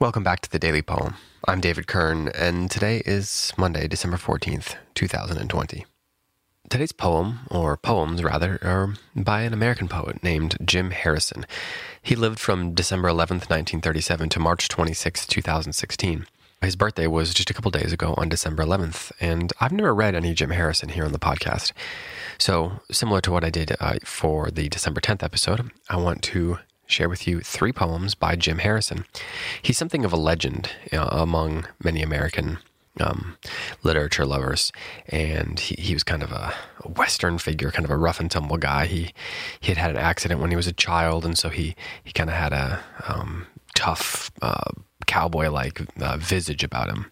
Welcome back to the Daily Poem. I'm David Kern, and today is Monday, December 14th, 2020. Today's poem, or poems rather, are by an American poet named Jim Harrison. He lived from December 11th, 1937 to March 26th, 2016. His birthday was just a couple days ago on December 11th, and I've never read any Jim Harrison here on the podcast. So, similar to what I did uh, for the December 10th episode, I want to share with you three poems by Jim Harrison. He's something of a legend among many American um, literature lovers, and he, he was kind of a, a, Western figure, kind of a rough and tumble guy. He he had had an accident when he was a child, and so he he kind of had a um, tough uh, cowboy like uh, visage about him.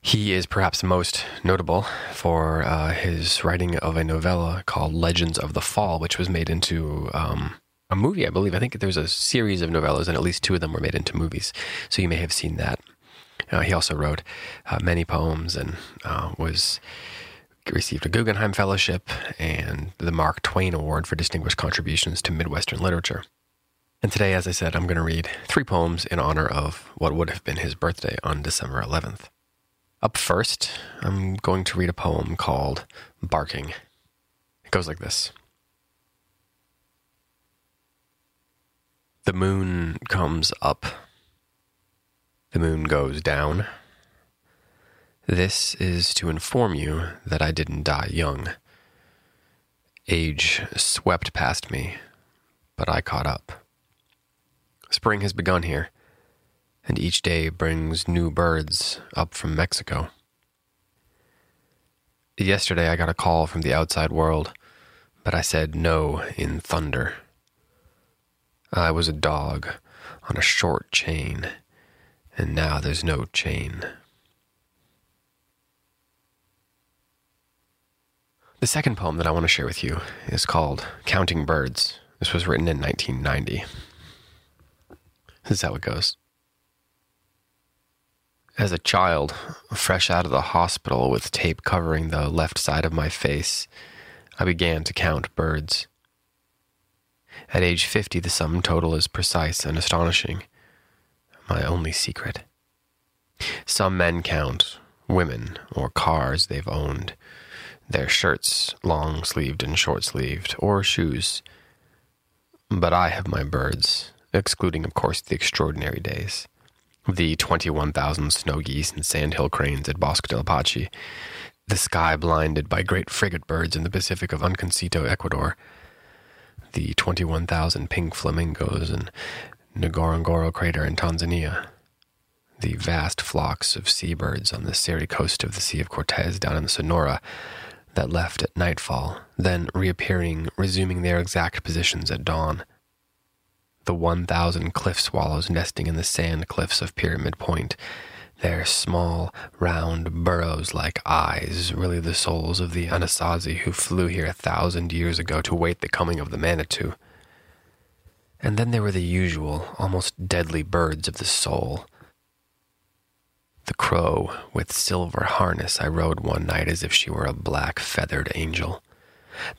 He is perhaps most notable for uh, his writing of a novella called Legends of the Fall, which was made into um, a movie, I believe. I think there's a series of novellas, and at least two of them were made into movies. So you may have seen that. Uh, he also wrote uh, many poems and uh, was received a Guggenheim Fellowship and the Mark Twain Award for distinguished contributions to Midwestern literature. And today, as I said, I'm going to read three poems in honor of what would have been his birthday on December 11th. Up first, I'm going to read a poem called Barking. It goes like this. The moon comes up. The moon goes down. This is to inform you that I didn't die young. Age swept past me, but I caught up. Spring has begun here, and each day brings new birds up from Mexico. Yesterday I got a call from the outside world, but I said no in thunder. I was a dog on a short chain, and now there's no chain. The second poem that I want to share with you is called Counting Birds. This was written in 1990. This is how it goes. As a child, fresh out of the hospital with tape covering the left side of my face, I began to count birds. At age 50, the sum total is precise and astonishing. My only secret. Some men count women or cars they've owned, their shirts, long sleeved and short sleeved, or shoes. But I have my birds, excluding, of course, the extraordinary days. The 21,000 snow geese and sandhill cranes at Bosque del Apache, the sky blinded by great frigate birds in the Pacific of Anconcito, Ecuador, the 21,000 pink flamingos in Ngorongoro crater in Tanzania, the vast flocks of seabirds on the Seri coast of the Sea of Cortez down in Sonora that left at nightfall, then reappearing, resuming their exact positions at dawn. The 1,000 cliff swallows nesting in the sand cliffs of Pyramid Point, their small, round burrows like eyes, really the souls of the Anasazi who flew here a thousand years ago to wait the coming of the Manitou. And then there were the usual, almost deadly birds of the soul. The crow with silver harness I rode one night as if she were a black feathered angel.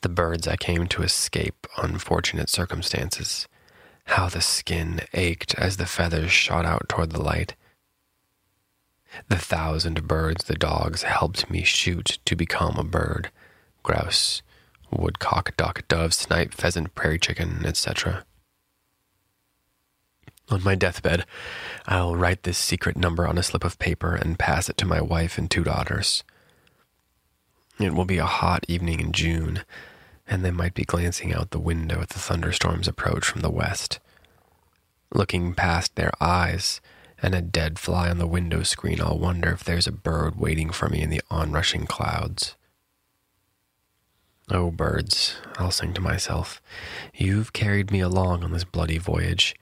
The birds I came to escape unfortunate circumstances. How the skin ached as the feathers shot out toward the light. The thousand birds the dogs helped me shoot to become a bird grouse, woodcock, duck, dove, snipe, pheasant, prairie chicken, etc. On my deathbed, I'll write this secret number on a slip of paper and pass it to my wife and two daughters. It will be a hot evening in June, and they might be glancing out the window at the thunderstorm's approach from the west. Looking past their eyes, and a dead fly on the window screen, I'll wonder if there's a bird waiting for me in the onrushing clouds. Oh, birds, I'll sing to myself, you've carried me along on this bloody voyage.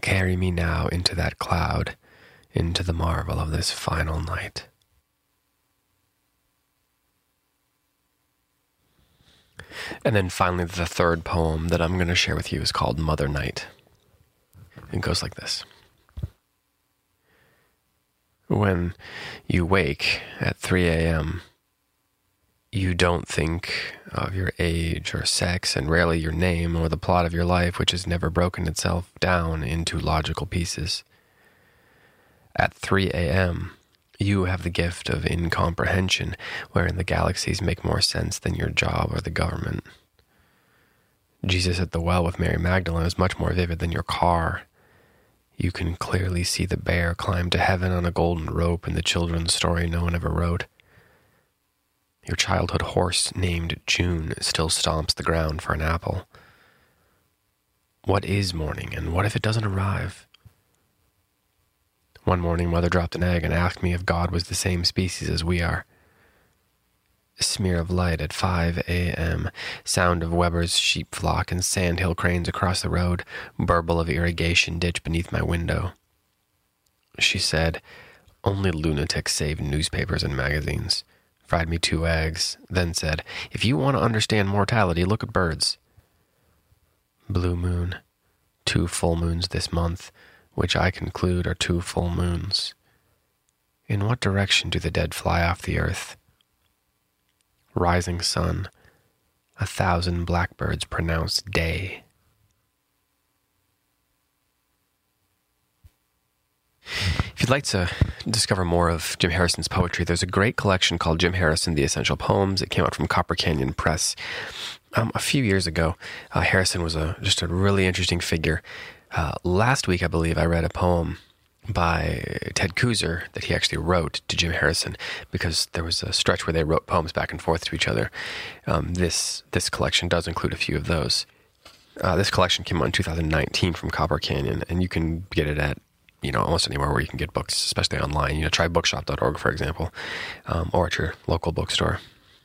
Carry me now into that cloud, into the marvel of this final night. And then finally, the third poem that I'm going to share with you is called Mother Night. It goes like this when you wake at 3 a.m., you don't think of your age or sex, and rarely your name or the plot of your life, which has never broken itself down into logical pieces. At 3 a.m., you have the gift of incomprehension, wherein the galaxies make more sense than your job or the government. Jesus at the well with Mary Magdalene is much more vivid than your car. You can clearly see the bear climb to heaven on a golden rope in the children's story no one ever wrote. Your childhood horse named June still stomps the ground for an apple. What is morning, and what if it doesn't arrive? One morning, Mother dropped an egg and asked me if God was the same species as we are. Smear of light at 5 a.m., sound of Weber's sheep flock and sandhill cranes across the road, burble of irrigation ditch beneath my window. She said, Only lunatics save newspapers and magazines. Fried me two eggs, then said, If you want to understand mortality, look at birds. Blue moon. Two full moons this month which I conclude are two full moons. In what direction do the dead fly off the earth? Rising sun, a thousand blackbirds pronounce day. If you'd like to discover more of Jim Harrison's poetry, there's a great collection called Jim Harrison The Essential Poems. It came out from Copper Canyon Press um, a few years ago. Uh, Harrison was a, just a really interesting figure. Uh, last week, I believe, I read a poem by Ted Kooser that he actually wrote to Jim Harrison because there was a stretch where they wrote poems back and forth to each other. Um, this this collection does include a few of those. Uh, this collection came out in 2019 from Copper Canyon, and you can get it at you know almost anywhere where you can get books, especially online. You know, try bookshop.org for example, um, or at your local bookstore.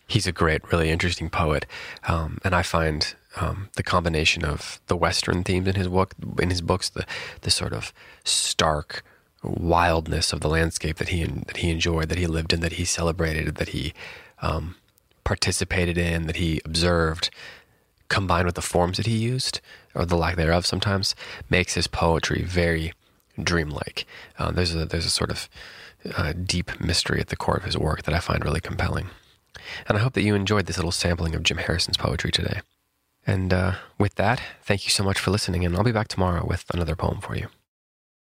He's a great, really interesting poet, um, and I find um, the combination of the Western themes in his book, in his books, the the sort of stark wildness of the landscape that he that he enjoyed, that he lived in, that he celebrated, that he um, participated in, that he observed, combined with the forms that he used or the lack thereof, sometimes makes his poetry very dreamlike. Uh, there's a there's a sort of uh, deep mystery at the core of his work that I find really compelling. And I hope that you enjoyed this little sampling of Jim Harrison's poetry today. And uh, with that, thank you so much for listening, and I'll be back tomorrow with another poem for you.